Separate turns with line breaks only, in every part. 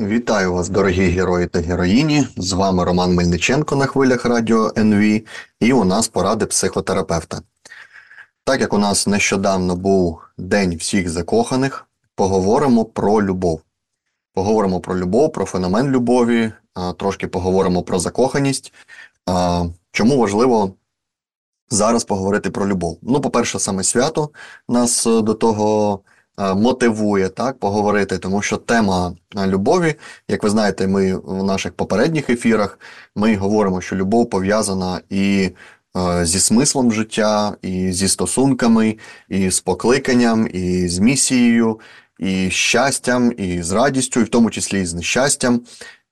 Вітаю вас, дорогі герої та героїні. З вами Роман Мельниченко на хвилях радіо НВ, і у нас поради психотерапевта. Так як у нас нещодавно був День всіх закоханих, поговоримо про любов. Поговоримо про любов, про феномен любові, трошки поговоримо про закоханість. Чому важливо зараз поговорити про любов? Ну, по-перше, саме свято нас до того. Е, мотивує так поговорити, тому що тема е, любові, як ви знаєте, ми в наших попередніх ефірах ми говоримо, що любов пов'язана і е, зі смислом життя, і зі стосунками, і з покликанням, і з місією, і з щастям, і з радістю, і в тому числі і з нещастям.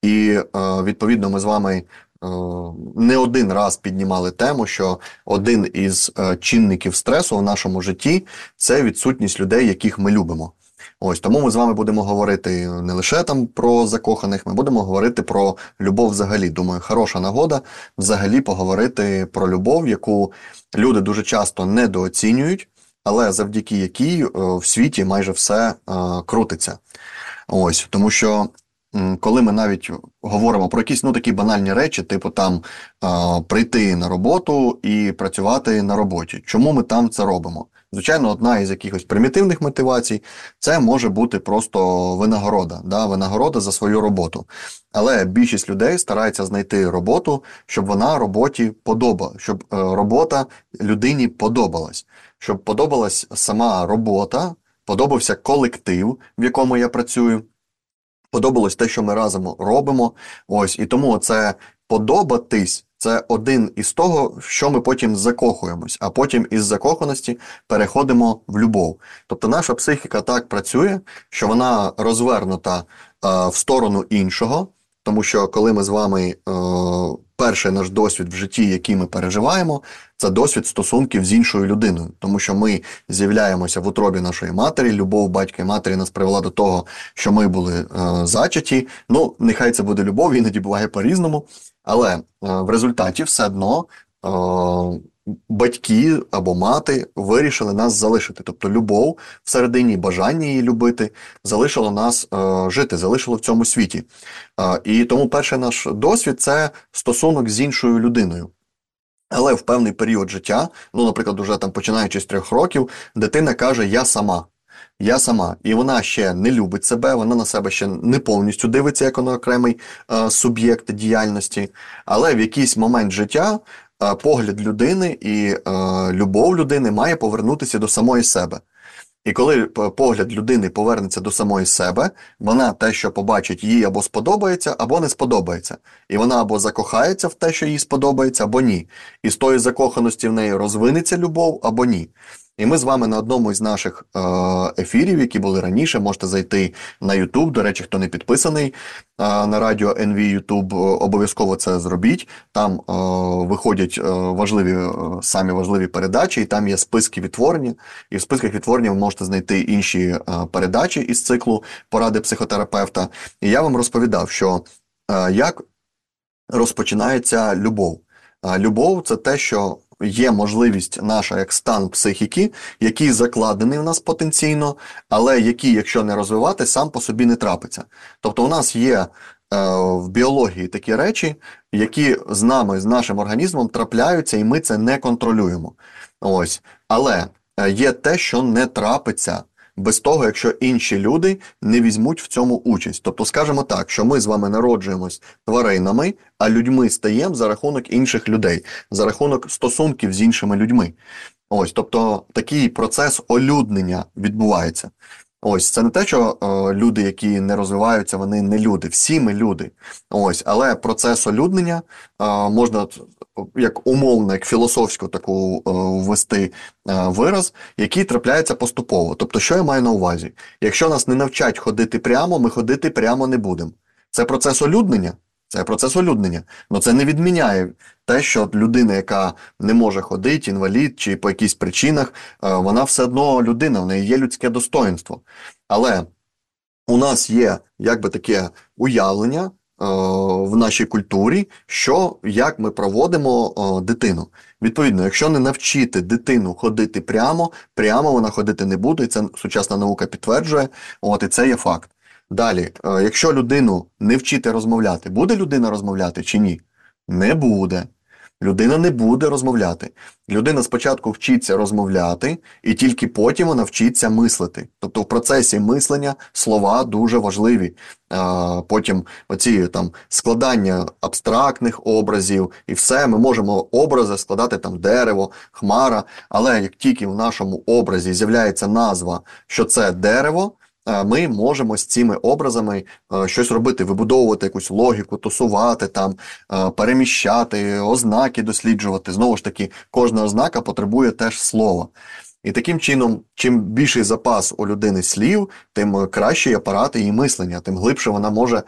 І відповідно ми з вами не один раз піднімали тему, що один із е, чинників стресу в нашому житті це відсутність людей, яких ми любимо. Ось тому ми з вами будемо говорити не лише там про закоханих, ми будемо говорити про любов взагалі. Думаю, хороша нагода взагалі поговорити про любов, яку люди дуже часто недооцінюють, але завдяки якій е, в світі майже все крутиться. Ось тому що коли ми навіть говоримо про якісь ну такі банальні речі, типу там прийти на роботу і працювати на роботі. Чому ми там це робимо? Звичайно, одна із якихось примітивних мотивацій це може бути просто винагорода, да, винагорода за свою роботу. Але більшість людей старається знайти роботу, щоб вона роботі подобала, щоб е, робота людині подобалась, щоб подобалась сама робота, подобався колектив, в якому я працюю подобалось те, що ми разом робимо. Ось і тому це подобатись. Це один із того, в що ми потім закохуємось, а потім із закоханості переходимо в любов. Тобто наша психіка так працює, що вона розвернута е, в сторону іншого, тому що коли ми з вами е, перший наш досвід в житті, який ми переживаємо, це досвід стосунків з іншою людиною, тому що ми з'являємося в утробі нашої матері. Любов батька і матері нас привела до того, що ми були е, зачаті. Ну, нехай це буде любов, іноді буває по-різному, але е, в результаті все одно. Е, батьки або мати вирішили нас залишити. Тобто любов всередині бажання її любити залишило нас е, жити, залишило в цьому світі. Е, і тому перший наш досвід це стосунок з іншою людиною. Але в певний період життя, ну, наприклад, уже там починаючи з трьох років, дитина каже Я сама. Я сама, і вона ще не любить себе, вона на себе ще не повністю дивиться як на окремий е, суб'єкт діяльності, але в якийсь момент життя погляд людини і е, любов людини має повернутися до самої себе. І коли погляд людини повернеться до самої себе, вона те, що побачить, їй або сподобається, або не сподобається. І вона або закохається в те, що їй сподобається, або ні. І з тої закоханості в неї розвинеться любов або ні. І ми з вами на одному із наших е, ефірів, які були раніше, можете зайти на YouTube. До речі, хто не підписаний е, на радіо NV YouTube, обов'язково це зробіть. Там е, виходять важливі самі важливі передачі, і там є списки відтворення. І в списках відтворення ви можете знайти інші передачі із циклу поради психотерапевта. І я вам розповідав, що як розпочинається любов. Любов це те, що є можливість наша як стан психіки, який закладений в нас потенційно, але який, якщо не розвивати, сам по собі не трапиться. Тобто, у нас є е, в біології такі речі, які з нами, з нашим організмом трапляються, і ми це не контролюємо. Ось. Але е, є те, що не трапиться без того, якщо інші люди не візьмуть в цьому участь. Тобто, скажемо так, що ми з вами народжуємось тваринами, а людьми стаємо за рахунок інших людей, за рахунок стосунків з іншими людьми. Ось, тобто такий процес олюднення відбувається. Ось це не те, що е, люди, які не розвиваються, вони не люди. Всі ми люди. Ось, але процес олюднення е, можна як умовно, як філософську таку е, ввести е, вираз, який трапляється поступово. Тобто, що я маю на увазі? Якщо нас не навчать ходити прямо, ми ходити прямо не будемо. Це процес олюднення. Це процес олюднення. Але це не відміняє те, що людина, яка не може ходити, інвалід чи по якихось причинах, е, вона все одно людина, в неї є людське достоинство. Але у нас є якби таке уявлення. Е, в нашій культурі, що як ми проводимо о, дитину. Відповідно, якщо не навчити дитину ходити прямо, прямо вона ходити не буде, і це сучасна наука підтверджує, от і це є факт. Далі, е, якщо людину не вчити розмовляти, буде людина розмовляти чи ні? Не буде. Людина не буде розмовляти. Людина спочатку вчиться розмовляти, і тільки потім вона вчиться мислити. Тобто в процесі мислення слова дуже важливі. А, Потім оці там складання абстрактних образів і все, ми можемо образи складати там дерево, хмара. Але як тільки в нашому образі з'являється назва, що це дерево. Е, ми можемо з цими образами е, щось робити, вибудовувати якусь логіку, тусувати там, е, переміщати, ознаки досліджувати. Знову ж таки, кожна ознака потребує теж слова. І таким чином, чим більший запас у людини слів, тим кращий апарат її мислення, тим глибше вона може,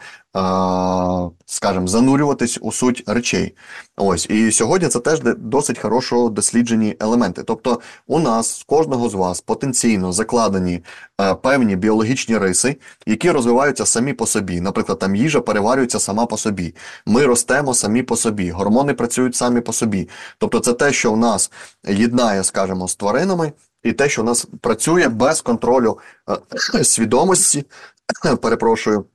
скажімо, занурюватись у суть речей. Ось і сьогодні це теж досить хорошо досліджені елементи. Тобто, у нас кожного з вас потенційно закладені певні біологічні риси, які розвиваються самі по собі. Наприклад, там їжа переварюється сама по собі. Ми ростемо самі по собі, гормони працюють самі по собі. Тобто, це те, що в нас єднає, скажімо, з тваринами і те, що у нас працює без контролю е, свідомості, перепрошую,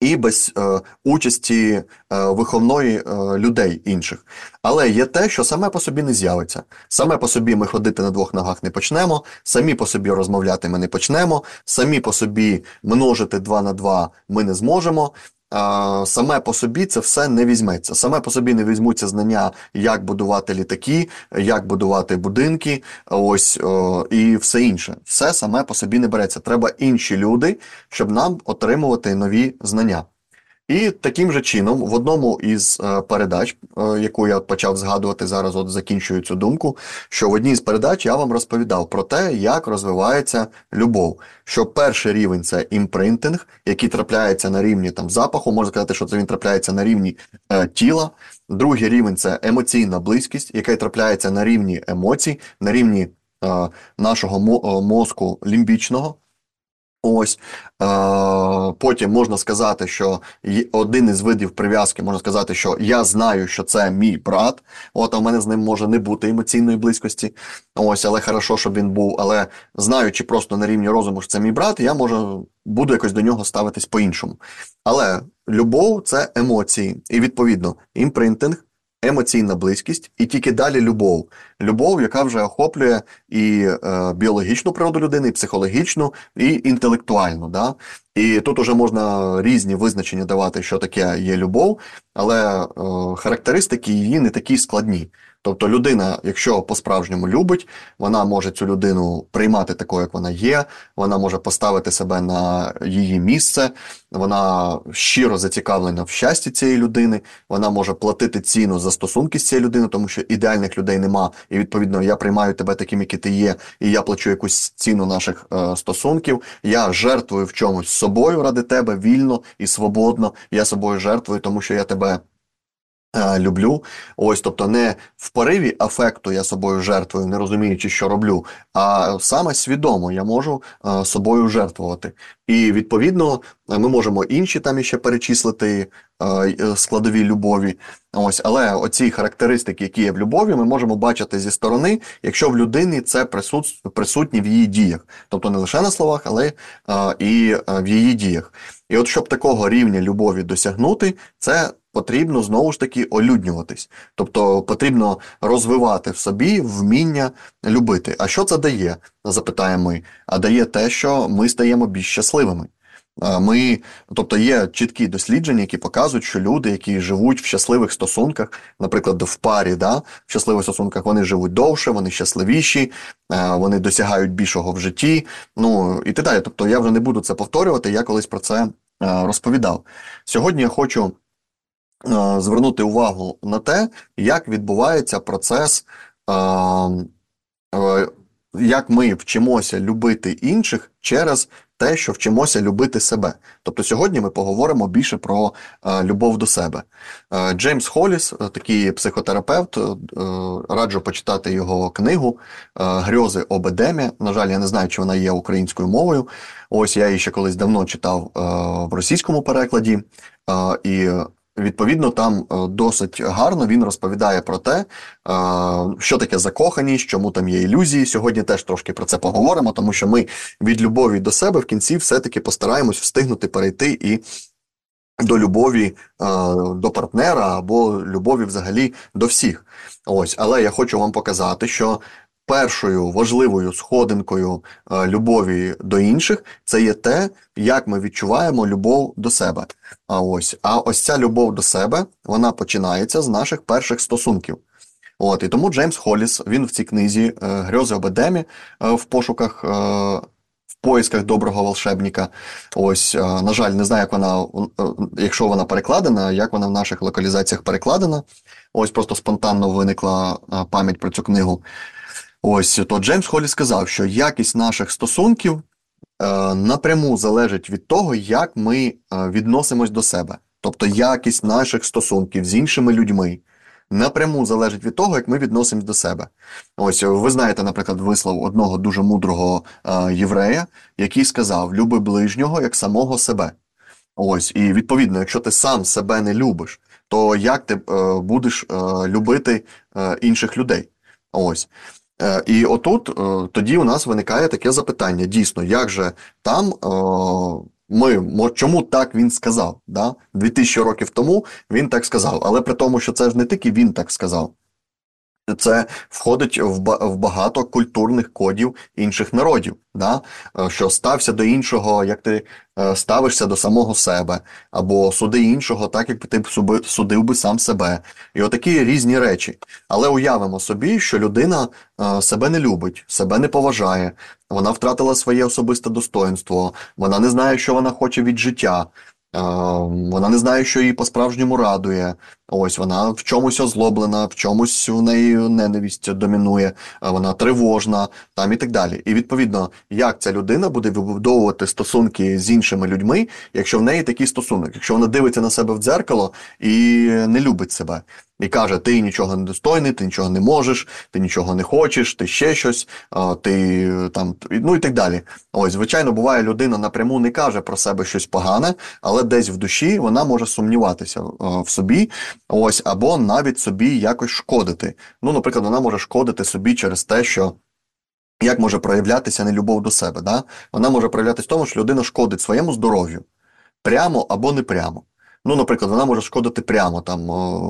і без е, участі е, виховної людей інших. Але є те, що саме по собі не з'явиться. Саме по собі ми ходити на двох ногах не почнемо, самі по собі розмовляти ми не почнемо, самі по собі множити два на два ми не зможемо саме по собі це все не візьметься. Саме по собі не візьмуться знання, як будувати літаки, як будувати будинки, ось о, і все інше. Все саме по собі не береться. Треба інші люди, щоб нам отримувати нові знання. І таким же чином, в одному із е, передач, е, яку я почав згадувати зараз, от закінчую цю думку, що в одній з передач я вам розповідав про те, як розвивається любов. Що перший рівень це імпринтинг, який трапляється на рівні там запаху, можна сказати, що це він трапляється на рівні е, тіла. Другий рівень це емоційна близькість, яка трапляється на рівні емоцій, на рівні е, нашого мозку лімбічного. Ось е, потім можна сказати, що один із видів прив'язки можна сказати, що я знаю, що це мій брат. От а в мене з ним може не бути емоційної близькості. Ось, але хорошо, щоб він був. Але знаючи просто на рівні розуму, що це мій брат, я можу буду якось до нього ставитись по-іншому. Але любов це емоції, і відповідно імпринтинг емоційна близькість, і тільки далі любов. Любов, яка вже охоплює і е, біологічну природу людини, і психологічну, і інтелектуальну. Да? І тут уже можна різні визначення давати, що таке є любов, але е, характеристики її не такі складні. Тобто людина, якщо по-справжньому любить, вона може цю людину приймати такою, як вона є, вона може поставити себе на її місце, вона щиро зацікавлена в щасті цієї людини, вона може платити ціну за стосунки з цією людиною, тому що ідеальних людей нема. І відповідно я приймаю тебе таким, який ти є, і я плачу якусь ціну наших е, стосунків. Я жертвую в чомусь собою ради тебе вільно і свободно. Я собою жертвую, тому що я тебе. Е, люблю. Ось, тобто, не в пориві афекту я собою жертвую, не розуміючи, що роблю, а саме свідомо я можу е, собою жертвувати. І відповідно ми можемо інші там іще перечислити е, складові любові. Ось, але оці характеристики, які є в любові, ми можемо бачити зі сторони, якщо в людині це присут, присутні в її діях, тобто не лише на словах, але і в її діях. І от щоб такого рівня любові досягнути, це потрібно знову ж таки олюднюватись. Тобто потрібно розвивати в собі вміння любити. А що це дає? Запитаємо ми. А дає те, що ми стаємо більш щасливими. Ми, тобто є чіткі дослідження, які показують, що люди, які живуть в щасливих стосунках, наприклад, в парі, да, в щасливих стосунках, вони живуть довше, вони щасливіші, вони досягають більшого в житті. Ну і так далі. Тобто я вже не буду це повторювати, я колись про це розповідав. Сьогодні я хочу Е, звернути увагу на те, як відбувається процес, е, е, як ми вчимося любити інших через те, що вчимося любити себе. Тобто сьогодні ми поговоримо більше про любов до себе. Джеймс Холіс, такий психотерапевт, раджу почитати його книгу Грьози об Едемі. На жаль, я не знаю, чи вона є українською мовою. Ось я її ще колись давно читав в російському перекладі. І відповідно, там досить гарно він розповідає про те, що таке закоханість, чому там є ілюзії. Сьогодні теж трошки про це поговоримо, тому що ми від любові до себе в кінці все-таки постараємось встигнути перейти і до любові до партнера або любові взагалі до всіх. Ось, але я хочу вам показати, що першою важливою сходинкою е, любові до інших це є те, як ми відчуваємо любов до себе. А ось а ось ця любов до себе вона починається з наших перших стосунків. От і тому Джеймс Холліс він в цій книзі е, Грьози об Едемі е, в пошуках. Поисках доброго волшебника. Ось, на жаль, не знаю, як вона, якщо вона перекладена, як вона в наших локалізаціях перекладена. Ось просто спонтанно виникла пам'ять про цю книгу. Ось то Джеймс Холлі сказав, що якість наших стосунків е, напряму залежить від того, як ми е, відносимось до себе. Тобто якість наших стосунків з іншими людьми напряму залежить від того, як ми відносимось до себе. Ось ви знаєте, наприклад, вислов одного дуже мудрого е, єврея, який сказав: Люби ближнього як самого себе. Ось, і відповідно, якщо ти сам себе не любиш, то як ти е, будеш е, любити е, інших людей? Ось. Е, і отут е, тоді у нас виникає таке запитання: дійсно, як же там е, ми чому так він сказав? Да? 2000 років тому він так сказав, але при тому, що це ж не тільки він так сказав. Це входить в багато культурних кодів інших народів, да? що стався до іншого, як ти Е, ставишся до самого себе, або суди іншого, так як ти судив би сам себе. І отакі різні речі. Але уявимо собі, що людина е, себе не любить, себе не поважає, вона втратила своє особисте достоинство, вона не знає, що вона хоче від життя. Вона не знає, що її по-справжньому радує. Ось вона в чомусь озлоблена, в чомусь у неї ненависть домінує, вона тривожна там і так далі. І відповідно, як ця людина буде вибудовувати стосунки з іншими людьми, якщо в неї такий стосунок, якщо вона дивиться на себе в дзеркало і не любить себе і каже: Ти нічого не достойний, ти нічого не можеш, ти нічого не хочеш, ти ще щось, ти там ну і так далі. Ось, звичайно, буває, людина напряму не каже про себе щось погане, але десь в душі вона може сумніватися в собі, ось або навіть собі якось шкодити. Ну, наприклад, вона може шкодити собі через те, що. Як може проявлятися нелюбов до себе? Да? Вона може проявлятися в тому, що людина шкодить своєму здоров'ю прямо або не прямо. Ну, наприклад, вона може шкодити прямо там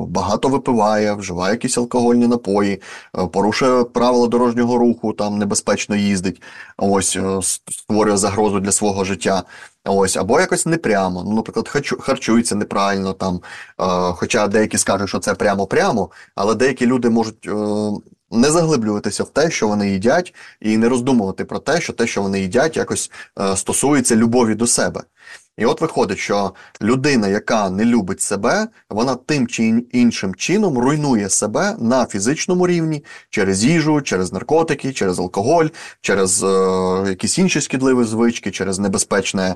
багато випиває, вживає якісь алкогольні напої, е, порушує правила дорожнього руху, там небезпечно їздить, ось е, створює загрозу для свого життя. Ось, або якось непрямо. Ну, наприклад, харчується неправильно там. Е, хоча деякі скажуть, що це прямо-прямо, але деякі люди можуть. Не заглиблюватися в те, що вони їдять, і не роздумувати про те, що те, що вони їдять, якось стосується любові до себе. І от виходить, що людина, яка не любить себе, вона тим чи іншим чином руйнує себе на фізичному рівні через їжу, через наркотики, через алкоголь, через е, якісь інші шкідливі звички, через небезпечне е,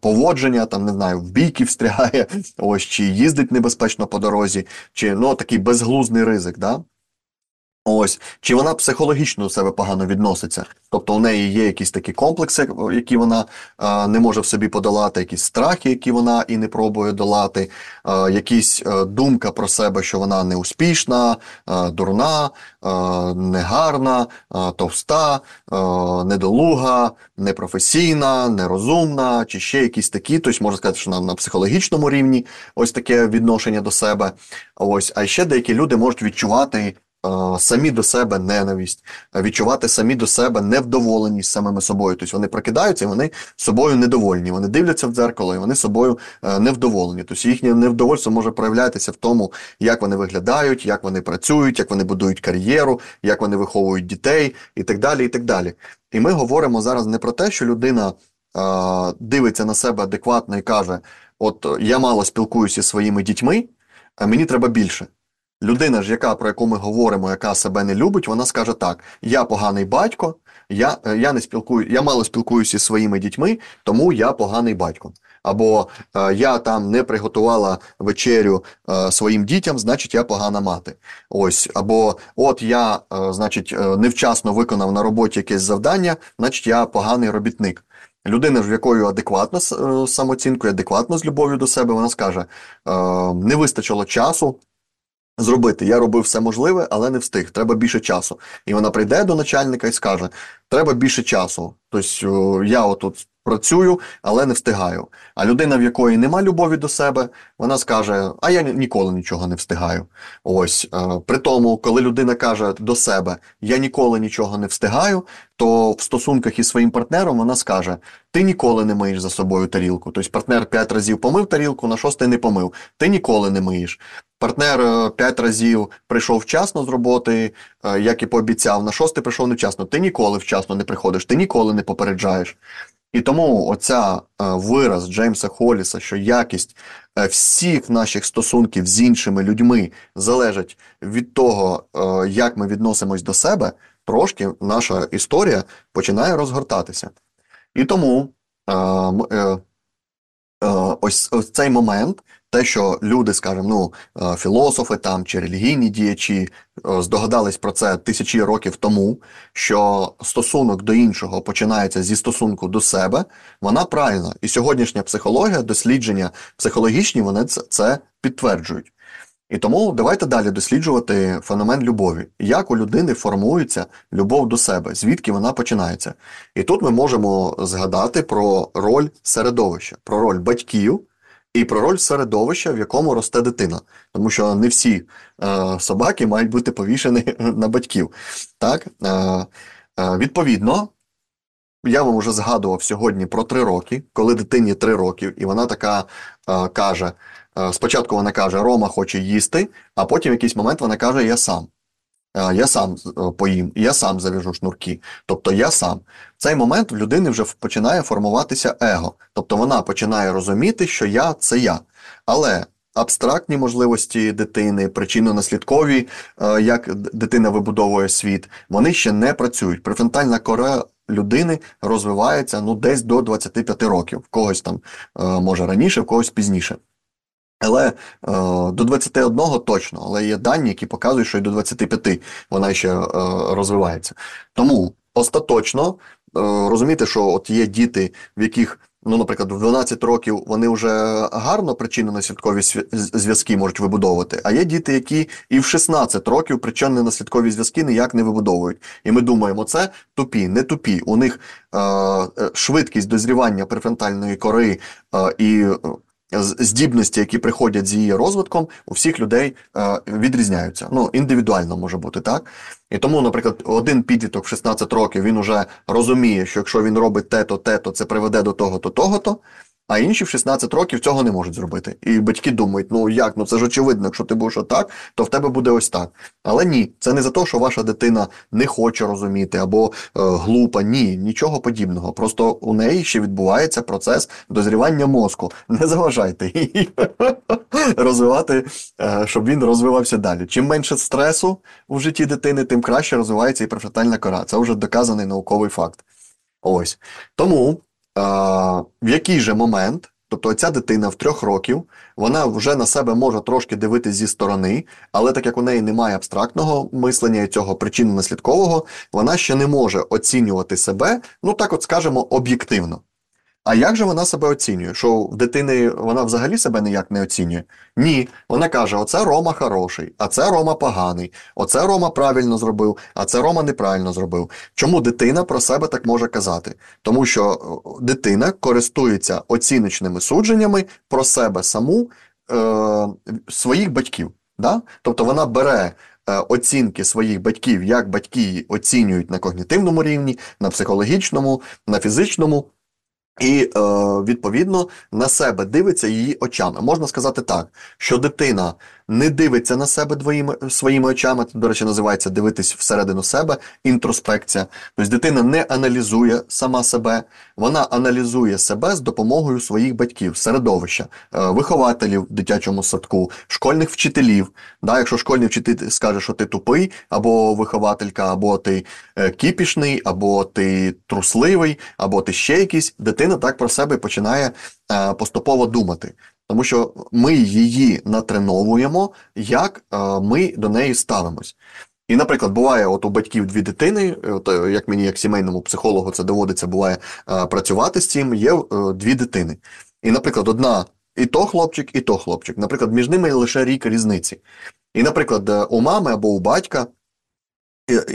поводження, там не знаю, в бійки встрягає, ось чи їздить небезпечно по дорозі, чи ну такий безглузний ризик. Да? Ось. Чи вона психологічно до себе погано відноситься, тобто у неї є якісь такі комплекси, які вона е, не може в собі подолати, якісь страхи, які вона і не пробує долати, е, якісь е, думка про себе, що вона неуспішна, дурна, негарна, товста, недолуга, непрофесійна, нерозумна, чи ще якісь такі, тобто можна сказати, що на, на психологічному рівні ось таке відношення до себе. Ось, а ще деякі люди можуть відчувати самі до себе ненависть, відчувати самі до себе невдоволеність самими собою. Тобто вони прокидаються і вони собою недовольні. Вони дивляться в дзеркало і вони собою е, невдоволені. Тобто їхнє невдовольство може проявлятися в тому, як вони виглядають, як вони працюють, як вони будують кар'єру, як вони виховують дітей і так далі. І так далі. І ми говоримо зараз не про те, що людина а, дивиться на себе адекватно і каже: От я мало спілкуюся зі своїми дітьми, а мені треба більше. Людина ж, яка про яку ми говоримо, яка себе не любить, вона скаже так: я поганий батько, я е, я не спілкую, я мало спілкуюся зі своїми дітьми, тому я поганий батько. Або е, я там не приготувала вечерю е, своїм дітям, значить я погана мати. Ось, або от я, е, значить, е, невчасно виконав на роботі якесь завдання, значить я поганий робітник. Людина, в якої адекватна з самооцінкою, адекватно з любов'ю до себе, вона скаже: не вистачило часу зробити. Я робив все можливе, але не встиг. Треба більше часу. І вона прийде до начальника і скаже: Треба більше часу. Тобто я отут працюю, але не встигаю. А людина, в якої нема любові до себе, вона скаже: А я ніколи нічого не встигаю. Ось е, при тому, коли людина каже до себе Я ніколи нічого не встигаю, то в стосунках із своїм партнером вона скаже: Ти ніколи не миєш за собою тарілку. Тобто партнер п'ять разів помив тарілку, на шостий не помив. Ти ніколи не миєш. Партнер е, п'ять разів прийшов вчасно з роботи, е, як і пообіцяв, на шостий прийшов невчасно. Ти ніколи вчасно не приходиш, ти ніколи не попереджаєш. І тому оця е, вираз Джеймса Холліса, що якість всіх наших стосунків з іншими людьми залежить від того, як ми відносимось до себе, трошки наша історія починає розгортатися. І тому ось, ось цей момент те, що люди, скажімо, ну е, філософи там чи релігійні діячі е, здогадались про це тисячі років тому, що стосунок до іншого починається зі стосунку до себе, вона правильна. І сьогоднішня психологія, дослідження психологічні, вони це підтверджують. І тому давайте далі досліджувати феномен любові, як у людини формується любов до себе, звідки вона починається. І тут ми можемо згадати про роль середовища, про роль батьків і про роль середовища, в якому росте дитина, тому що не всі е, собаки мають бути повішені на батьків. Так? Е, е, Відповідно, я вам вже згадував сьогодні про три роки, коли дитині три роки, і вона така е, каже: спочатку вона каже, Рома хоче їсти, а потім в якийсь момент вона каже, я сам. Я сам е, поїм, я сам зав'яжу шнурки. Тобто я сам. В цей момент в людини вже починає формуватися его. Тобто вона починає розуміти, що я це я. Але абстрактні можливості дитини, причинно-наслідкові, е, як дитина вибудовує світ, вони ще не працюють. Префронтальна кора людини розвивається ну, десь до 25 років. В когось там е, може раніше, в когось пізніше. Але е, до 21 точно, але є дані, які показують, що і до 25 вона ще е, розвивається. Тому остаточно е, розумієте, що от є діти, в яких, ну, наприклад, в 12 років вони вже гарно причинно-наслідкові зв'язки можуть вибудовувати, а є діти, які і в 16 років причинно-наслідкові зв'язки ніяк не вибудовують. І ми думаємо, це тупі, не тупі. У них е швидкість дозрівання префронтальної кори е, і здібності, які приходять з її розвитком, у всіх людей е, відрізняються. Ну, індивідуально може бути так. І тому, наприклад, один підліток в 16 років він уже розуміє, що якщо він робить те-то, те-то, це приведе до того-то, того-то а інші в 16 років цього не можуть зробити. І батьки думають, ну як, ну це ж очевидно, якщо ти будеш отак, то в тебе буде ось так. Але ні, це не за те, що ваша дитина не хоче розуміти або е, глупа. Ні, нічого подібного. Просто у неї ще відбувається процес дозрівання мозку. Не заважайте її розвивати, е, щоб він розвивався далі. Чим менше стресу у житті дитини, тим краще розвивається і префронтальна кора. Це вже доказаний науковий факт. Ось тому в який же момент, тобто ця дитина в трьох років, вона вже на себе може трошки дивитися зі сторони, але так як у неї немає абстрактного мислення і цього причинно-наслідкового, вона ще не може оцінювати себе, ну так от скажемо, об'єктивно. А як же вона себе оцінює? Що в дитини вона взагалі себе ніяк не оцінює? Ні. Вона каже: оце Рома хороший, а це Рома поганий, оце Рома правильно зробив, а це Рома неправильно зробив. Чому дитина про себе так може казати? Тому що дитина користується оціночними судженнями про себе саму е, своїх батьків. Да? Тобто вона бере. Е, оцінки своїх батьків, як батьки оцінюють на когнітивному рівні, на психологічному, на фізичному. І е, відповідно на себе дивиться її очами. Можна сказати так, що дитина не дивиться на себе двоїми своїми очами. Це, до речі, називається дивитись всередину себе, інтроспекція. Тобто дитина не аналізує сама себе, вона аналізує себе з допомогою своїх батьків, середовища, е, вихователів в дитячому садку, школьних вчителів. Да, Якщо школьний вчитель скаже, що ти тупий, або вихователька, або ти е, кіпішний, або ти трусливий, або ти ще якийсь, дитина так про себе починає е, поступово думати тому що ми її натреновуємо, як е, ми до неї ставимось. І, наприклад, буває, от у батьків дві дитини, от, е, як мені, як сімейному психологу, це доводиться буває е, працювати з цим, є е, дві дитини. І, наприклад, одна і то хлопчик, і то хлопчик. Наприклад, між ними лише рік різниці. І, наприклад, е, у мами або у батька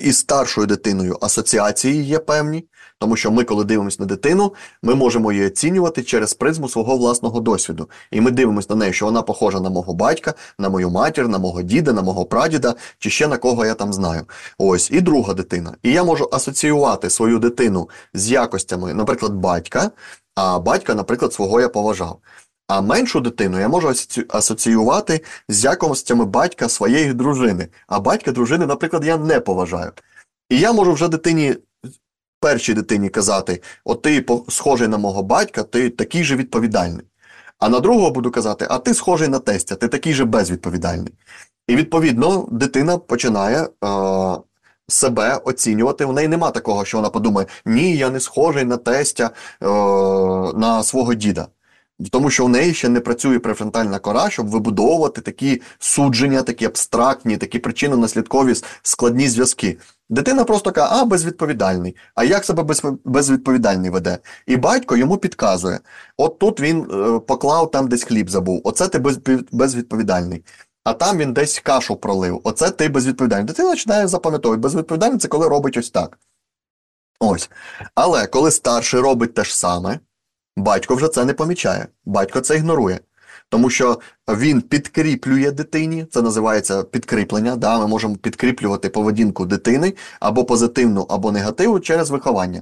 із старшою дитиною асоціації є певні, тому що ми, коли дивимося на дитину, ми можемо її оцінювати через призму свого власного досвіду. І ми дивимося на неї, що вона похожа на мого батька, на мою матір, на мого діда, на мого прадіда, чи ще на кого я там знаю. Ось і друга дитина. І я можу асоціювати свою дитину з якостями, наприклад, батька, а батька, наприклад, свого я поважав. А меншу дитину я можу асоціювати з якостями батька своєї дружини. А батька дружини, наприклад, я не поважаю. І я можу вже дитині, першій дитині казати: от ти схожий на мого батька, ти такий же відповідальний. А на другого буду казати, а ти схожий на тестя, ти такий же безвідповідальний. І відповідно дитина починає е, себе оцінювати. В неї нема такого, що вона подумає, ні, я не схожий на тестя, е, на свого діда. Тому що в неї ще не працює префронтальна кора, щоб вибудовувати такі судження, такі абстрактні, такі причинно-наслідкові складні зв'язки. Дитина просто каже, а безвідповідальний. А як себе без, безвідповідальний веде? І батько йому підказує: от тут він е, поклав там десь хліб забув, оце ти без, безвідповідальний. А там він десь кашу пролив. Оце ти безвідповідальний. Дитина починає запам'ятовувати. Безвідповідальний це коли робить ось так. Ось. Але коли старший робить те ж саме. Батько вже це не помічає, батько це ігнорує. Тому що він підкріплює дитині, це називається підкріплення. Да? Ми можемо підкріплювати поведінку дитини або позитивну, або негативну через виховання.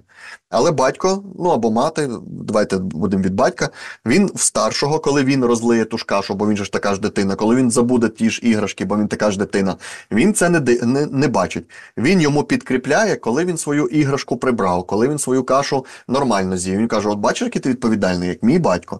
Але батько, ну або мати, давайте будемо від батька, він в старшого, коли він розлиє ту ж кашу, бо він же ж така ж дитина, коли він забуде ті ж іграшки, бо він така ж дитина, він це не не, не бачить. Він йому підкріпляє, коли він свою іграшку прибрав, коли він свою кашу нормально з'їв. Він каже: От бачиш, який ти відповідальний, як мій батько.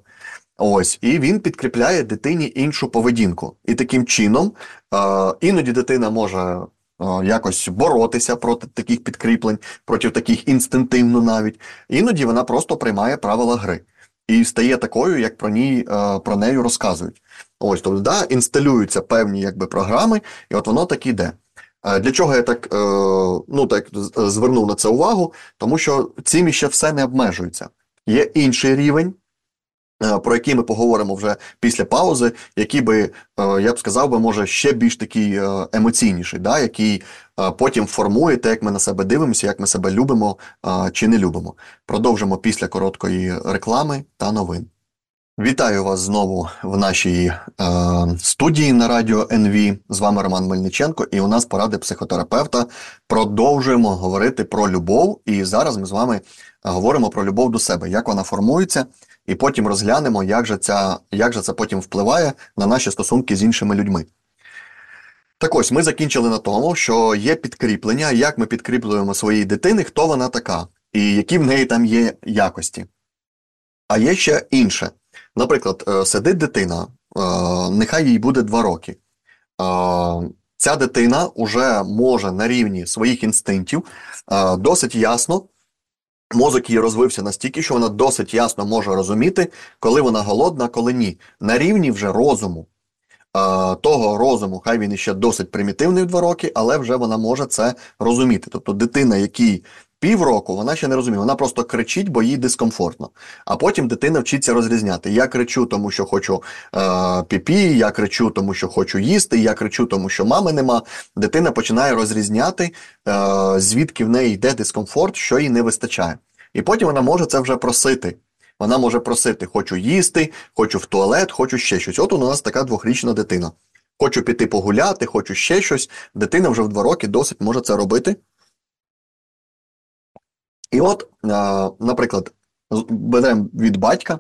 Ось, і він підкріпляє дитині іншу поведінку. І таким чином е, іноді дитина може е, якось боротися проти таких підкріплень, проти таких інстинктивно навіть. Іноді вона просто приймає правила гри і стає такою, як про ній е, про неї розказують. Ось тобто, да, інсталюються певні якби програми, і от воно так іде. Е, для чого я так ну так звернув на це увагу? Тому що цим ще все не обмежується. Є інший рівень. Е, про які ми поговоримо вже після паузи, який би, е, я б сказав, би, може ще більш такий е, емоційніший, да, який потім формує те, як ми на себе дивимося, як ми себе любимо чи не любимо. Продовжимо після короткої реклами та новин. Вітаю вас знову в нашій е, студії на радіо НВ. З вами Роман Мельниченко, і у нас поради психотерапевта. Продовжуємо говорити про любов. І зараз ми з вами говоримо про любов до себе, як вона формується, і потім розглянемо, як же, ця, як же це потім впливає на наші стосунки з іншими людьми. Так ось ми закінчили на тому, що є підкріплення, як ми підкріплюємо своїй дитини, хто вона така, і які в неї там є якості. А є ще інше. Наприклад, е, сидить дитина, е, нехай їй буде 2 роки. Е, ця дитина вже може на рівні своїх інстинктів досить ясно Мозок її розвився настільки, що вона досить ясно може розуміти, коли вона голодна, коли ні. На рівні вже розуму. Того розуму, хай він іще досить примітивний в два роки, але вже вона може це розуміти. Тобто дитина, якій півроку, вона ще не розуміє, вона просто кричить, бо їй дискомфортно. А потім дитина вчиться розрізняти. Я кричу, тому що хочу е, піпі, я кричу, тому що хочу їсти, я кричу, тому що мами нема. Дитина починає розрізняти, е, звідки в неї йде дискомфорт, що їй не вистачає. І потім вона може це вже просити. Вона може просити: хочу їсти, хочу в туалет, хочу ще щось. От у нас така двохрічна дитина. Хочу піти погуляти, хочу ще щось. Дитина вже в два роки досить може це робити. І от, наприклад, беремо від батька,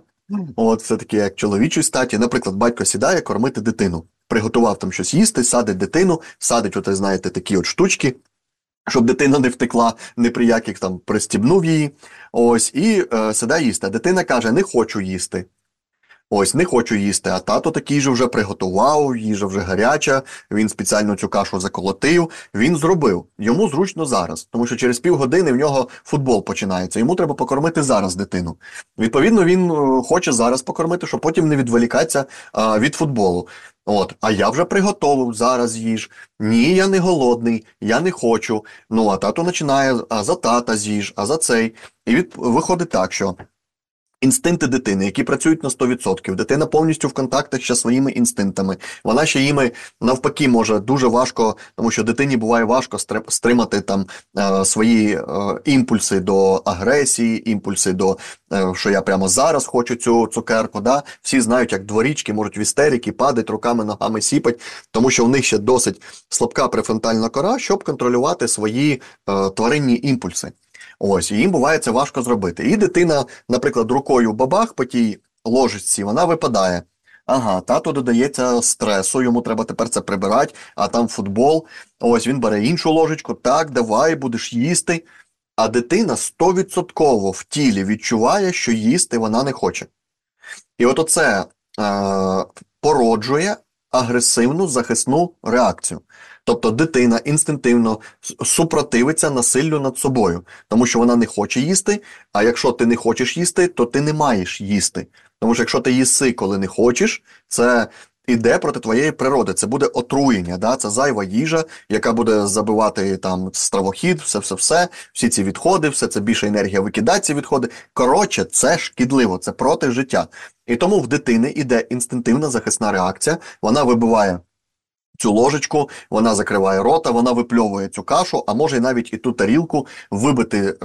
от все таки як чоловічої статі, наприклад, батько сідає кормити дитину, приготував там щось їсти, садить дитину, садить, от, знаєте, такі от штучки, щоб дитина не втекла, ні при яких там пристібнув її. Ось, і е, сідає їсти. Дитина каже: Не хочу їсти. Ось не хочу їсти, а тато такий же вже приготував, їжа вже гаряча, він спеціально цю кашу заколотив. Він зробив. Йому зручно зараз, тому що через півгодини в нього футбол починається. Йому треба покормити зараз дитину. Відповідно, він е, хоче зараз покормити, щоб потім не відволікатися від футболу. От, а я вже приготовив, зараз їж. Ні, я не голодний, я не хочу. Ну, а тато починає, а за тата з'їж, а за цей. І від, виходить так, що Інстинкти дитини, які працюють на 100%. Дитина повністю в контактах ще своїми інстинктами. Вона ще їми навпаки може дуже важко, тому що дитині буває важко стримати там е, свої е, імпульси до агресії, імпульси до е, що я прямо зараз хочу цю цукерку. Да? Всі знають, як дворічки можуть в істерики падати руками, ногами сіпать, тому що в них ще досить слабка префронтальна кора, щоб контролювати свої тваринні імпульси. Ось, і їм буває це важко зробити. І дитина, наприклад, рукою бабах по тій ложечці, вона випадає. Ага, тато додається стресу, йому треба тепер це прибирати, а там футбол. Ось він бере іншу ложечку, так, давай, будеш їсти. А дитина стовідсотково в тілі відчуває, що їсти вона не хоче. І от оце е, породжує агресивну захисну реакцію. Тобто дитина інстинктивно супротивиться насиллю над собою, тому що вона не хоче їсти. А якщо ти не хочеш їсти, то ти не маєш їсти. Тому що якщо ти їси, коли не хочеш, це іде проти твоєї природи. Це буде отруєння, да? це зайва їжа, яка буде забивати там стравохід, все, все, все, всі ці відходи, все це більше енергія викидає ці відходи. Коротше, це шкідливо, це проти життя. І тому в дитини іде інстинктивна захисна реакція, вона вибиває цю ложечку, вона закриває рота, вона випльовує цю кашу, а може навіть і ту тарілку вибити е,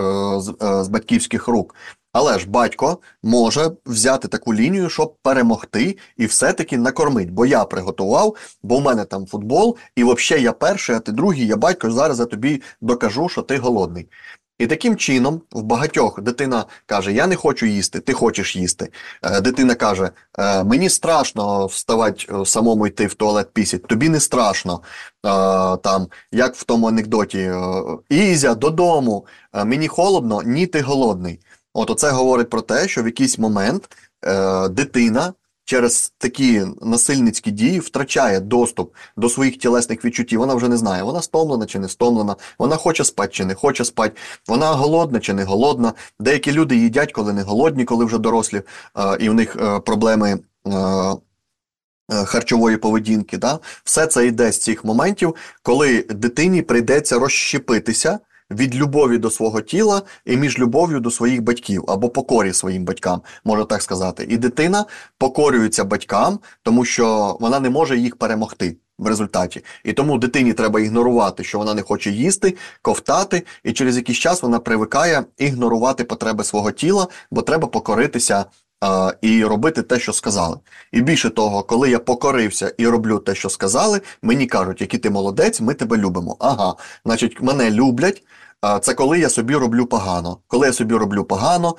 з, е, з батьківських рук. Але ж батько може взяти таку лінію, щоб перемогти і все-таки накормити. Бо я приготував, бо в мене там футбол, і взагалі я перший, а ти другий, я батько зараз я тобі докажу, що ти голодний. І таким чином, в багатьох дитина каже: Я не хочу їсти, ти хочеш їсти. Е, дитина каже: «Е, Мені страшно вставати е, самому йти в туалет пісять, тобі не страшно. Там, Як в тому анекдоті, Ізя додому, мені холодно, ні, ти голодний. От оце говорить про те, що в якийсь момент дитина через такі насильницькі дії втрачає доступ до своїх тілесних відчуттів. Вона вже не знає, вона стомлена чи не стомлена, вона хоче спати чи не хоче спати, вона голодна чи не голодна. Деякі люди їдять, коли не голодні, коли вже дорослі, і в них е, проблеми. Е, е, харчової поведінки, да? все це йде з цих моментів, коли дитині прийдеться розщепитися від любові до свого тіла і між любов'ю до своїх батьків або покорі своїм батькам, можна так сказати. І дитина покорюється батькам, тому що вона не може їх перемогти. В результаті. І тому дитині треба ігнорувати, що вона не хоче їсти, ковтати, і через якийсь час вона привикає ігнорувати потреби свого тіла, бо треба покоритися а, і робити те, що сказали. І більше того, коли я покорився і роблю те, що сказали, мені кажуть, який ти молодець, ми тебе любимо. Ага, значить, мене люблять. Це коли я собі роблю погано. Коли я собі роблю погано,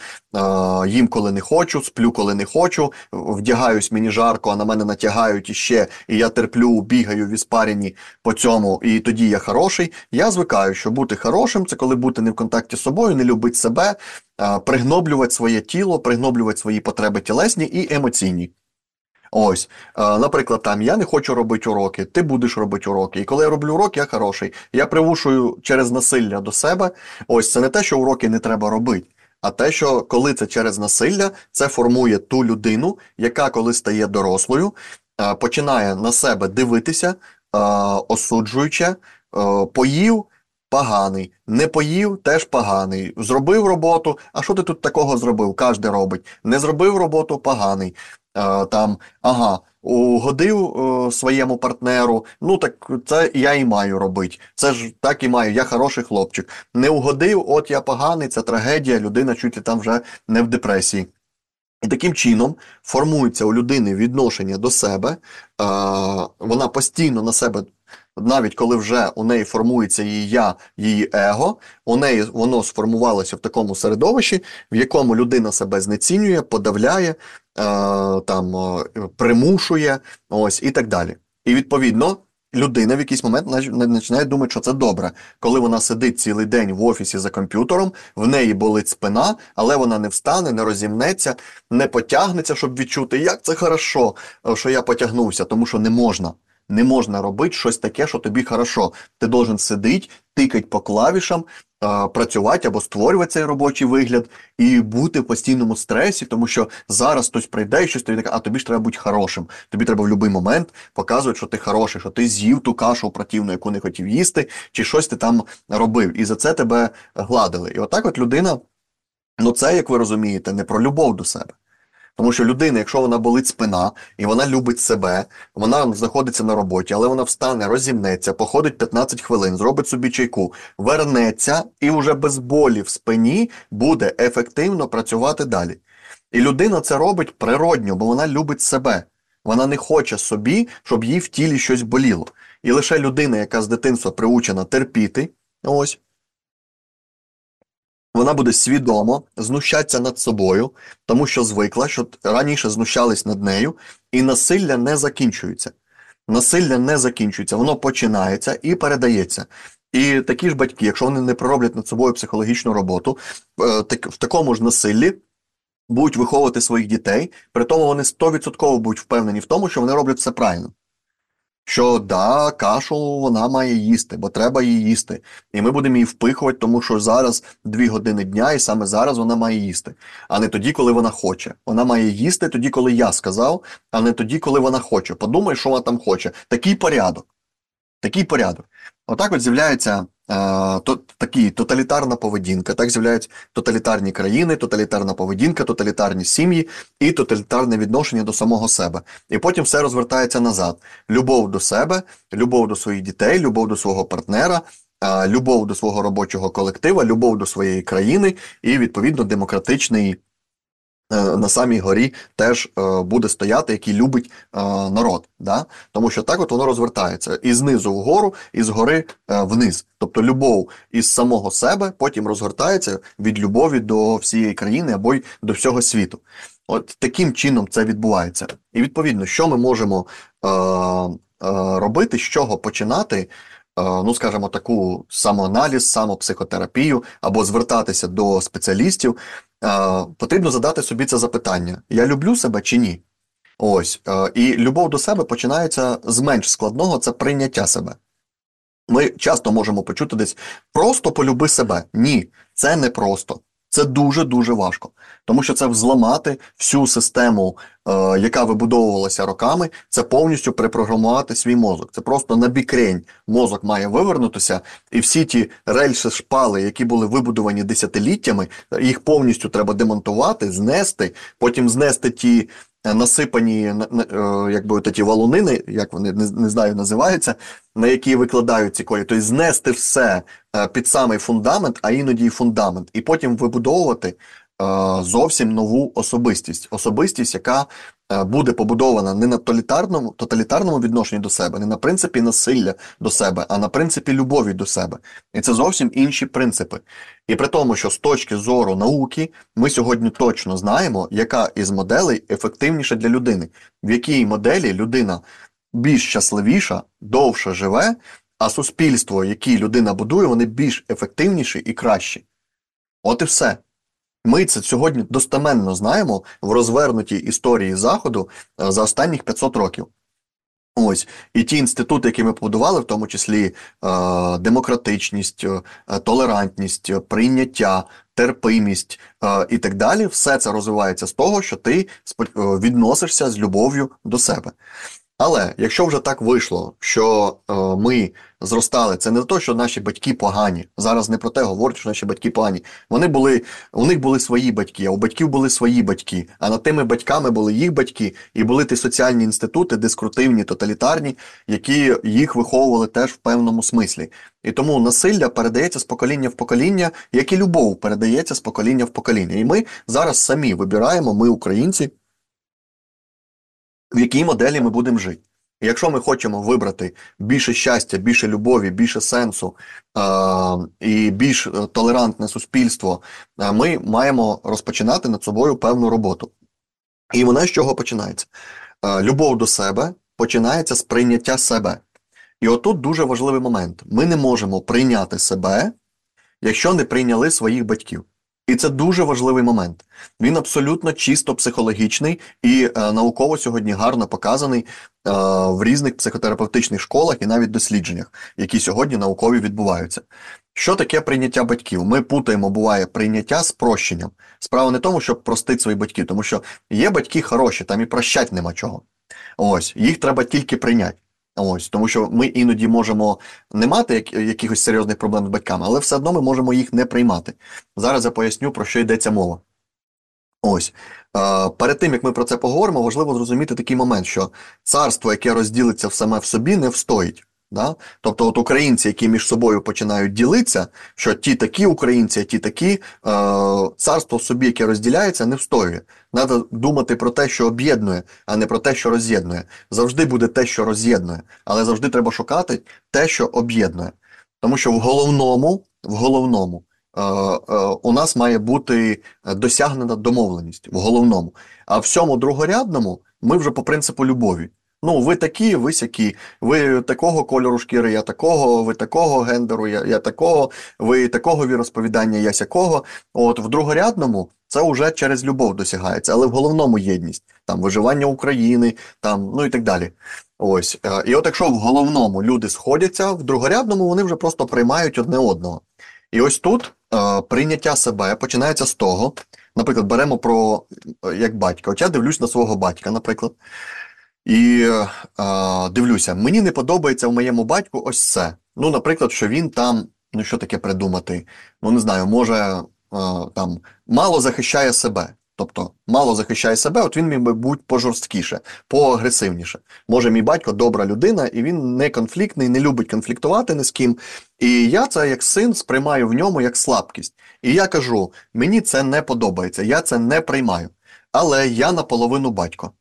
їм коли не хочу, сплю, коли не хочу, вдягаюсь, мені жарко, а на мене натягають іще, і я терплю, бігаю в іспаріні по цьому, і тоді я хороший. Я звикаю, що бути хорошим це коли бути не в контакті з собою, не любити себе, пригноблювати своє тіло, пригноблювати свої потреби тілесні і емоційні. Ось, наприклад, там я не хочу робити уроки, ти будеш робити уроки. І коли я роблю уроки, я хороший. Я привушую через насилля до себе. Ось це не те, що уроки не треба робити, а те, що коли це через насилля, це формує ту людину, яка коли стає дорослою, починає на себе дивитися, осуджуючи, поїв. Поганий, не поїв, теж поганий. Зробив роботу. А що ти тут такого зробив? Кожен робить. Не зробив роботу поганий. Е, там, ага, угодив е, своєму партнеру, ну так це я і маю робити. Це ж так і маю, я хороший хлопчик. Не угодив, от я поганий, це трагедія, людина чуть ли там вже не в депресії. І таким чином формується у людини відношення до себе, е, вона постійно на себе навіть коли вже у неї формується її я, її его, у неї воно сформувалося в такому середовищі, в якому людина себе знецінює, подавляє, е, там е, примушує, ось і так далі. І відповідно. Людина в якийсь момент починає думати, що це добре. Коли вона сидить цілий день в офісі за комп'ютером, в неї болить спина, але вона не встане, не розімнеться, не потягнеться, щоб відчути, як це хорошо, що я потягнувся, тому що не можна. Не можна робити щось таке, що тобі хорошо. Ти должен сидіти, тикати по клавішам, працювати або створювати цей робочий вигляд і бути в постійному стресі, тому що зараз хтось прийде і щось тобі таке, а тобі ж треба бути хорошим. Тобі треба в будь-який момент показувати, що ти хороший, що ти з'їв ту кашу противну, яку не хотів їсти, чи щось ти там робив. І за це тебе гладили. І отак, от людина, ну це, як ви розумієте, не про любов до себе. Тому що людина, якщо вона болить спина і вона любить себе, вона знаходиться на роботі, але вона встане, розімнеться, походить 15 хвилин, зробить собі чайку, вернеться і вже без болі в спині буде ефективно працювати далі. І людина це робить природньо, бо вона любить себе. Вона не хоче собі, щоб їй в тілі щось боліло. І лише людина, яка з дитинства приучена терпіти, ось вона буде свідомо знущатися над собою, тому що звикла, що раніше знущались над нею, і насилля не закінчується. Насилля не закінчується, воно починається і передається. І такі ж батьки, якщо вони не пророблять над собою психологічну роботу, е, в такому ж насиллі будуть виховувати своїх дітей, при тому вони 100% будуть впевнені в тому, що вони роблять все правильно що да, кашу вона має їсти, бо треба її їсти. І ми будемо її впихувати, тому що зараз дві години дня, і саме зараз вона має їсти, а не тоді, коли вона хоче. Вона має їсти тоді, коли я сказав, а не тоді, коли вона хоче. Подумай, що вона там хоче. Такий порядок. Такий порядок. Отак от з'являється то, такі тоталітарна поведінка, так з'являються тоталітарні країни, тоталітарна поведінка, тоталітарні сім'ї і тоталітарне відношення до самого себе. І потім все розвертається назад: любов до себе, любов до своїх дітей, любов до свого партнера. Любов до свого робочого колектива, любов до своєї країни і відповідно демократичний Е, на самій горі теж е, буде стояти, який любить е, народ. Да? Тому що так от воно розвертається і знизу вгору, і згори вниз. Тобто любов із самого себе потім розгортається від любові до всієї країни або й до всього світу. От таким чином це відбувається. І відповідно, що ми можемо е, е, робити, з чого починати. Е, ну, скажімо, таку самоаналіз, самопсихотерапію або звертатися до спеціалістів потрібно задати собі це запитання: я люблю себе чи ні? Ось. І любов до себе починається з менш складного це прийняття себе. Ми часто можемо почути десь просто полюби себе. Ні, це не просто. Це дуже-дуже важко, тому що це взламати всю систему, е, яка вибудовувалася роками, це повністю перепрограмувати свій мозок. Це просто на бікрень мозок має вивернутися, і всі ті рельси шпали, які були вибудовані десятиліттями, їх повністю треба демонтувати, знести, потім знести ті насипані е, якби ті валунини, як вони не, знаю, називаються, на які викладають ці колі. Тобто знести все е, під самий фундамент, а іноді і фундамент, і потім вибудовувати зовсім нову особистість. Особистість, яка Е, буде побудована не на тоталітарному тоталітарному відношенні до себе, не на принципі насилля до себе, а на принципі любові до себе. І це зовсім інші принципи. І при тому, що з точки зору науки ми сьогодні точно знаємо, яка із моделей ефективніша для людини, в якій моделі людина більш щасливіша, довше живе, а суспільство, яке людина будує, вони більш ефективніші і кращі. От і все. Ми це сьогодні достеменно знаємо в розвернутій історії Заходу е, за останніх 500 років. Ось і ті інститути, які ми побудували, в тому числі е, демократичність, е, толерантність, прийняття, терпимість е, і так далі, все це розвивається з того, що ти е, відносишся з любов'ю до себе. Але якщо вже так вийшло, що е, ми зростали, це не те, що наші батьки погані. Зараз не про те говорять, що наші батьки погані. Вони були, у них були свої батьки, а у батьків були свої батьки. А над тими батьками були їх батьки, і були ті соціальні інститути, дискрутивні, тоталітарні, які їх виховували теж в певному смислі. І тому насилля передається з покоління в покоління, як і любов передається з покоління в покоління. І ми зараз самі вибираємо, ми українці в якій моделі ми будемо жити. Якщо ми хочемо вибрати більше щастя, більше любові, більше сенсу е і більш е, толерантне суспільство, е ми маємо розпочинати над собою певну роботу. І вона з чого починається? Е любов до себе починається з прийняття себе. І отут дуже важливий момент: ми не можемо прийняти себе, якщо не прийняли своїх батьків. І це дуже важливий момент. Він абсолютно чисто психологічний і е, науково сьогодні гарно показаний е, в різних психотерапевтичних школах і навіть дослідженнях, які сьогодні наукові відбуваються. Що таке прийняття батьків? Ми путаємо, буває прийняття з прощенням. Справа не тому, щоб простити своїх батьків, тому що є батьки хороші, там і прощать нема чого. Ось, їх треба тільки прийняти. Ось, тому що ми іноді можемо не мати як, якихось серйозних проблем з батьками, але все одно ми можемо їх не приймати. Зараз я поясню, про що йдеться мова. Ось е, перед тим як ми про це поговоримо, важливо зрозуміти такий момент, що царство, яке розділиться саме в собі, не встоїть. Да? Тобто, от українці, які між собою починають ділитися, що ті такі українці, а ті такі, е, царство собі, яке розділяється, не встоює. Треба думати про те, що об'єднує, а не про те, що роз'єднує. Завжди буде те, що роз'єднує, але завжди треба шукати те, що об'єднує. Тому що в головному, в головному е, е, у нас має бути досягнена домовленість в головному. А в всьому другорядному ми вже по принципу любові. Ну, ви такі, ви сякі, ви такого кольору шкіри, я такого, ви такого гендеру, я я такого, ви такого віросповідання, я сякого. От в другорядному це вже через любов досягається, але в головному єдність, там виживання України, там, ну і так далі. Ось. Е, і от якщо в головному люди сходяться, в другорядному вони вже просто приймають одне одного. І ось тут е, прийняття себе починається з того, наприклад, беремо про е, як батька. От я дивлюсь на свого батька, наприклад. І е, дивлюся, мені не подобається в моєму батьку ось це. Ну, наприклад, що він там, ну що таке придумати? Ну, не знаю, може е, там мало захищає себе. Тобто мало захищає себе, от він міг би бути пожорсткіше, поагресивніше. Може, мій батько добра людина, і він не конфліктний, не любить конфліктувати ні з ким. І я це як син сприймаю в ньому як слабкість. І я кажу: мені це не подобається, я це не приймаю. Але я наполовину батько.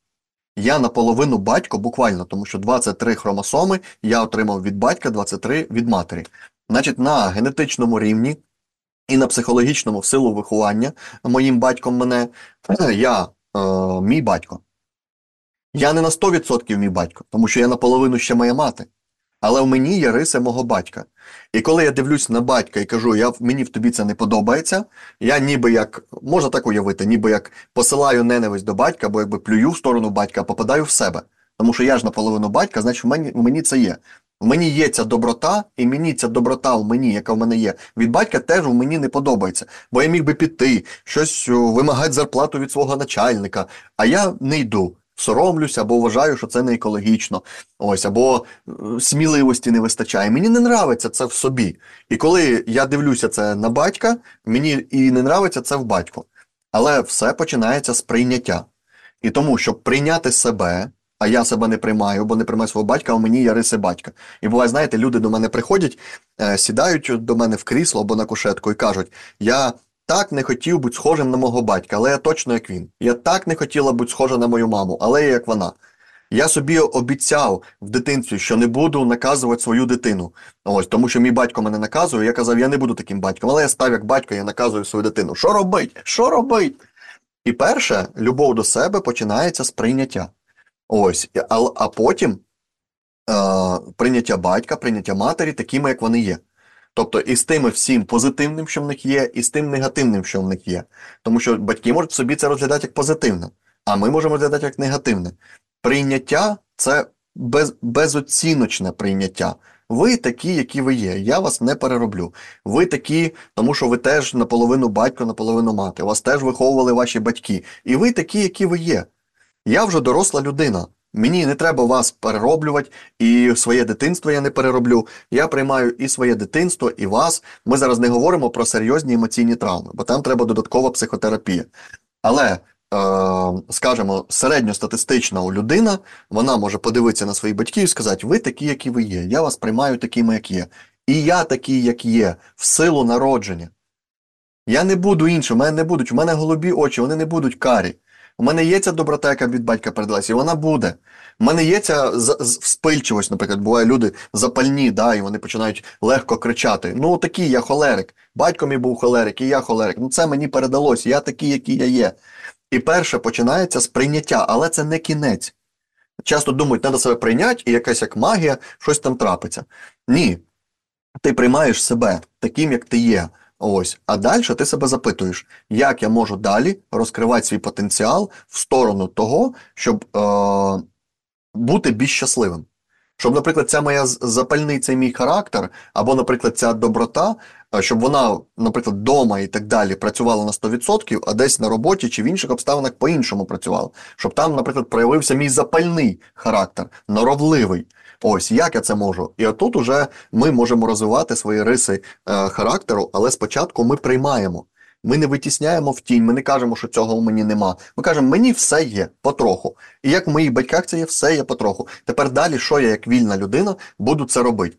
Я наполовину батько буквально, тому що 23 хромосоми я отримав від батька, 23 від матері. Значить, на генетичному рівні і на психологічному в силу виховання моїм батьком мене, я е, мій батько. Я не на 100% мій батько, тому що я наполовину ще моя мати. Але в мені є риси мого батька. І коли я дивлюсь на батька і кажу, я мені в тобі це не подобається, я ніби як, можна так уявити, ніби як посилаю ненависть до батька, або якби плюю в сторону батька, попадаю в себе. Тому що я ж наполовину батька, значить в мені, в мені це є. В мені є ця доброта, і мені ця доброта в мені, яка в мене є, від батька теж в мені не подобається. Бо я міг би піти, щось вимагати зарплату від свого начальника, а я не йду соромлюся, або вважаю, що це не екологічно, ось, або е, сміливості не вистачає. Мені не нравиться це в собі. І коли я дивлюся це на батька, мені і не нравиться це в батьку. Але все починається з прийняття. І тому, щоб прийняти себе, а я себе не приймаю, бо не приймаю свого батька, а мені є риси батька. І буває, знаєте, люди до мене приходять, е, сідають до мене в крісло або на кушетку і кажуть, я так не хотів бути схожим на мого батька, але я точно як він. Я так не хотіла бути схожа на мою маму, але я як вона. Я собі обіцяв в дитинстві, що не буду наказувати свою дитину. Ось, Тому що мій батько мене наказує, я казав, я не буду таким батьком, але я став як батько, я наказую свою дитину. Що робить? Що робить? І перше, любов до себе починається з прийняття. Ось, А а потім е, прийняття батька, прийняття матері такими, як вони є. Тобто і з тим всім позитивним, що в них є, і з тим негативним, що в них є. Тому що батьки можуть собі це розглядати як позитивне, а ми можемо розглядати як негативне. Прийняття це без, безоціночне прийняття. Ви такі, які ви є. Я вас не перероблю. Ви такі, тому що ви теж наполовину батько, наполовину мати. Вас теж виховували ваші батьки. І ви такі, які ви є. Я вже доросла людина. Мені не треба вас перероблювати, і своє дитинство я не перероблю. Я приймаю і своє дитинство, і вас. Ми зараз не говоримо про серйозні емоційні травми, бо там треба додаткова психотерапія. Але, е, скажімо, середньостатистична людина вона може подивитися на своїх батьків і сказати: ви такі, які ви є. Я вас приймаю такими, як є. І я такий, як є, в силу народження. Я не буду іншим, у мене не будуть, у мене голубі очі, вони не будуть карі. У мене є ця доброта, яка від батька передалася, і вона буде. У мене є ця вспильчивость, наприклад, буває люди запальні, да, і вони починають легко кричати. Ну, такий я холерик. Батько мій був холерик, і я холерик. Ну, це мені передалося, я такий, який я є. І перше починається з прийняття, але це не кінець. Часто думають, треба себе прийняти, і якась як магія, щось там трапиться. Ні. Ти приймаєш себе таким, як ти є Ось, а далі ти себе запитуєш, як я можу далі розкривати свій потенціал в сторону того, щоб е, бути більш щасливим. Щоб, наприклад, ця моя запальний цей мій характер, або, наприклад, ця доброта, е, щоб вона, наприклад, вдома і так далі працювала на 100%, а десь на роботі чи в інших обставинах по-іншому працювала. Щоб там, наприклад, проявився мій запальний характер, норовливий. Ось як я це можу. І отут уже ми можемо розвивати свої риси е, характеру, але спочатку ми приймаємо. Ми не витісняємо в тінь, ми не кажемо, що цього в мені нема. Ми кажемо, мені все є потроху. І як в моїх батьках це є, все є потроху. Тепер далі, що я, як вільна людина, буду це робити.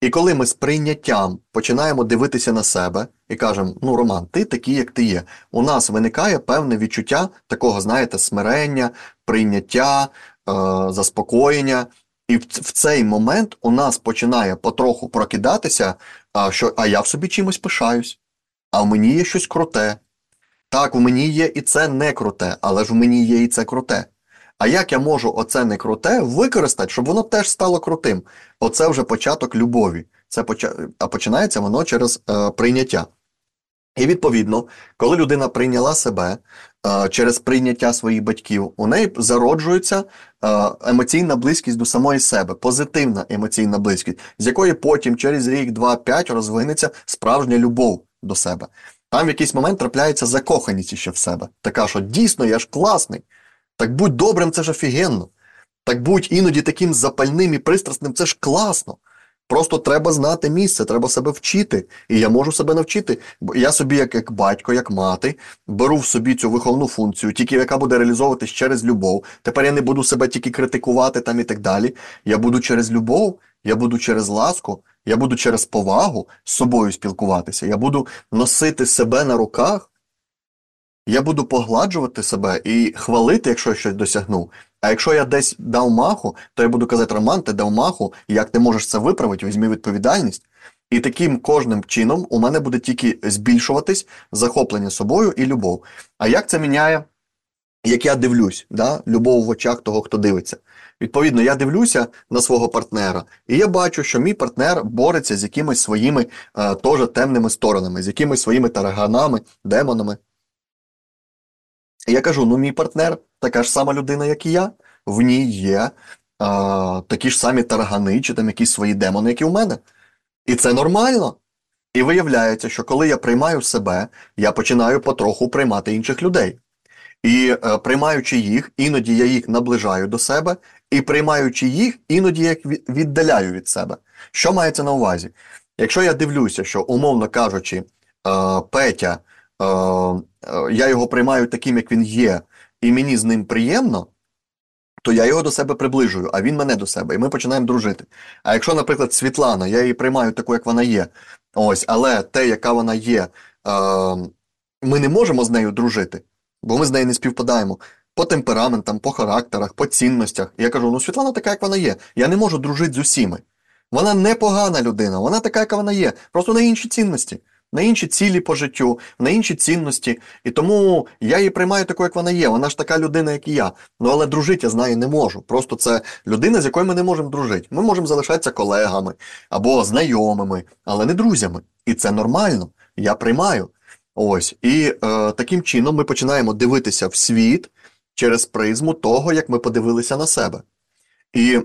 І коли ми з прийняттям починаємо дивитися на себе і кажемо, ну, Роман, ти такий, як ти є, у нас виникає певне відчуття такого, знаєте, смирення, прийняття, е, заспокоєння. І в, цей момент у нас починає потроху прокидатися, а, що а я в собі чимось пишаюсь а в мені є щось круте. Так, в мені є і це не круте, але ж в мені є і це круте. А як я можу оце не круте використати, щоб воно теж стало крутим? Оце вже початок любові. Це поча... А починається воно через е, прийняття. І відповідно, коли людина прийняла себе через прийняття своїх батьків, у неї зароджується е, емоційна близькість до самої себе, позитивна емоційна близькість, з якої потім через рік, два, п'ять розвинеться справжня любов до себе. Там в якийсь момент трапляється закоханість ще в себе. Така, що дійсно я ж класний. Так будь добрим, це ж офігенно. Так будь іноді таким запальним і пристрасним, це ж класно. Просто треба знати місце, треба себе вчити. І я можу себе навчити. Бо я собі, як як батько, як мати, беру в собі цю виховну функцію, тільки яка буде реалізовуватись через любов. Тепер я не буду себе тільки критикувати там і так далі. Я буду через любов, я буду через ласку, я буду через повагу з собою спілкуватися, я буду носити себе на руках, я буду погладжувати себе і хвалити, якщо я щось досягнув. А якщо я десь дав маху, то я буду казати, Роман, ти дав маху, як ти можеш це виправити, візьми відповідальність. І таким кожним чином у мене буде тільки збільшуватись захоплення собою і любов. А як це міняє, як я дивлюсь, да? любов в очах того, хто дивиться? Відповідно, я дивлюся на свого партнера, і я бачу, що мій партнер бореться з якимись своїми е, теж темними сторонами, з якимись своїми тараганами, демонами. Я кажу: ну, мій партнер така ж сама людина, як і я, в ній є е, такі ж самі таргани чи там якісь свої демони, як і у мене. І це нормально. І виявляється, що коли я приймаю себе, я починаю потроху приймати інших людей. І е, приймаючи їх, іноді я їх наближаю до себе, і приймаючи їх, іноді я їх віддаляю від себе. Що мається на увазі? Якщо я дивлюся, що, умовно кажучи, е, Петя, я його приймаю таким, як він є, і мені з ним приємно, то я його до себе приближую, а він мене до себе, і ми починаємо дружити. А якщо, наприклад, Світлана, я її приймаю таку, як вона є, ось, але те, яка вона є, ми не можемо з нею дружити, бо ми з нею не співпадаємо по темпераментам, по характерах, по цінностях. Я кажу: ну Світлана така, як вона є. Я не можу дружити з усіми. Вона непогана людина, вона така, яка вона є. Просто на інші цінності, на інші цілі по життю, на інші цінності. І тому я її приймаю такою, як вона є. Вона ж така людина, як і я. Ну але дружити я з нею не можу. Просто це людина, з якою ми не можемо дружити. Ми можемо залишатися колегами або знайомими, але не друзями. І це нормально. Я приймаю. Ось. І е, таким чином ми починаємо дивитися в світ через призму того, як ми подивилися на себе. І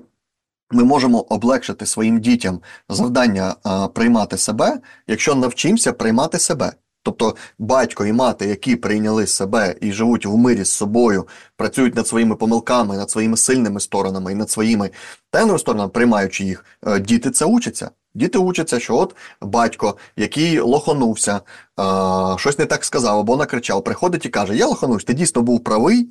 ми можемо облегшити своїм дітям завдання а, приймати себе, якщо навчимося приймати себе. Тобто батько і мати, які прийняли себе і живуть в мирі з собою, працюють над своїми помилками, над своїми сильними сторонами і над своїми темними сторонами, приймаючи їх, е, діти це учаться. Діти учаться, що от батько, який лоханувся, щось не так сказав або накричав, приходить і каже: Я лоханувся, ти дійсно був правий,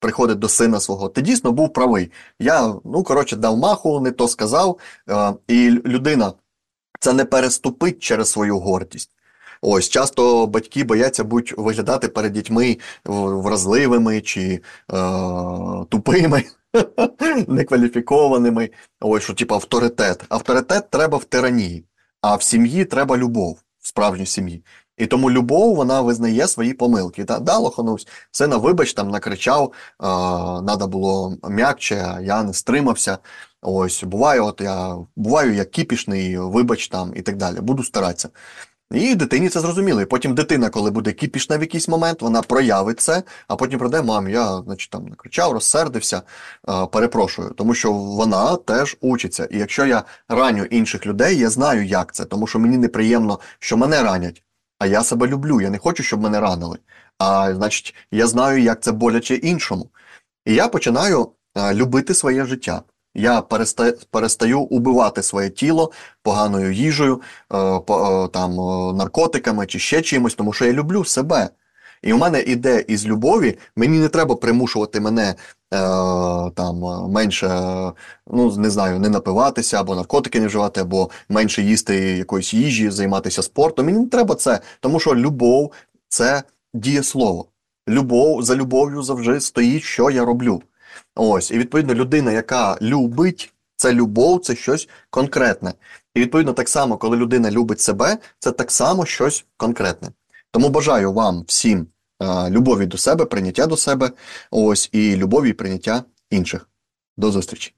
приходить до сина свого, ти дійсно був правий. Я, ну, коротше, дав маху, не то сказав, е, і людина це не переступить через свою гордість. Ось часто батьки бояться будь виглядати перед дітьми вразливими чи е, тупими, некваліфікованими. Ось що, типу, авторитет. Авторитет треба в тиранії, а в сім'ї треба любов, в справжній сім'ї. І тому любов вона визнає свої помилки. Да, да лоханувся, сина, вибач, там накричав, треба було м'якче, я не стримався. Ось, буває, от я буваю, я кіпішний, вибач там і так далі. Буду старатися. І дитині це зрозуміло. І потім дитина, коли буде кіпішна в якийсь момент, вона проявить це, а потім прийде, мам, я значить, там накричав, розсердився, е, перепрошую, тому що вона теж учиться. І якщо я раню інших людей, я знаю, як це, тому що мені неприємно, що мене ранять. А я себе люблю, я не хочу, щоб мене ранили. А значить, я знаю, як це боляче іншому. І я починаю а, любити своє життя. Я перестаю, перестаю убивати своє тіло поганою їжею, а, по, а, там, е, наркотиками чи ще чимось, тому що я люблю себе. І у мене іде із любові, мені не треба примушувати мене е, там менше, ну не знаю, не напиватися, або наркотики не вживати, або менше їсти якоїсь їжі, займатися спортом. Мені не треба це, тому що любов це дієслово. Любов за любов'ю завжди стоїть, що я роблю. Ось, і відповідно, людина, яка любить, це любов, це щось конкретне. І відповідно, так само, коли людина любить себе, це так само щось конкретне. Тому бажаю вам всім любові до себе, прийняття до себе, ось і любові і прийняття інших. До зустрічі!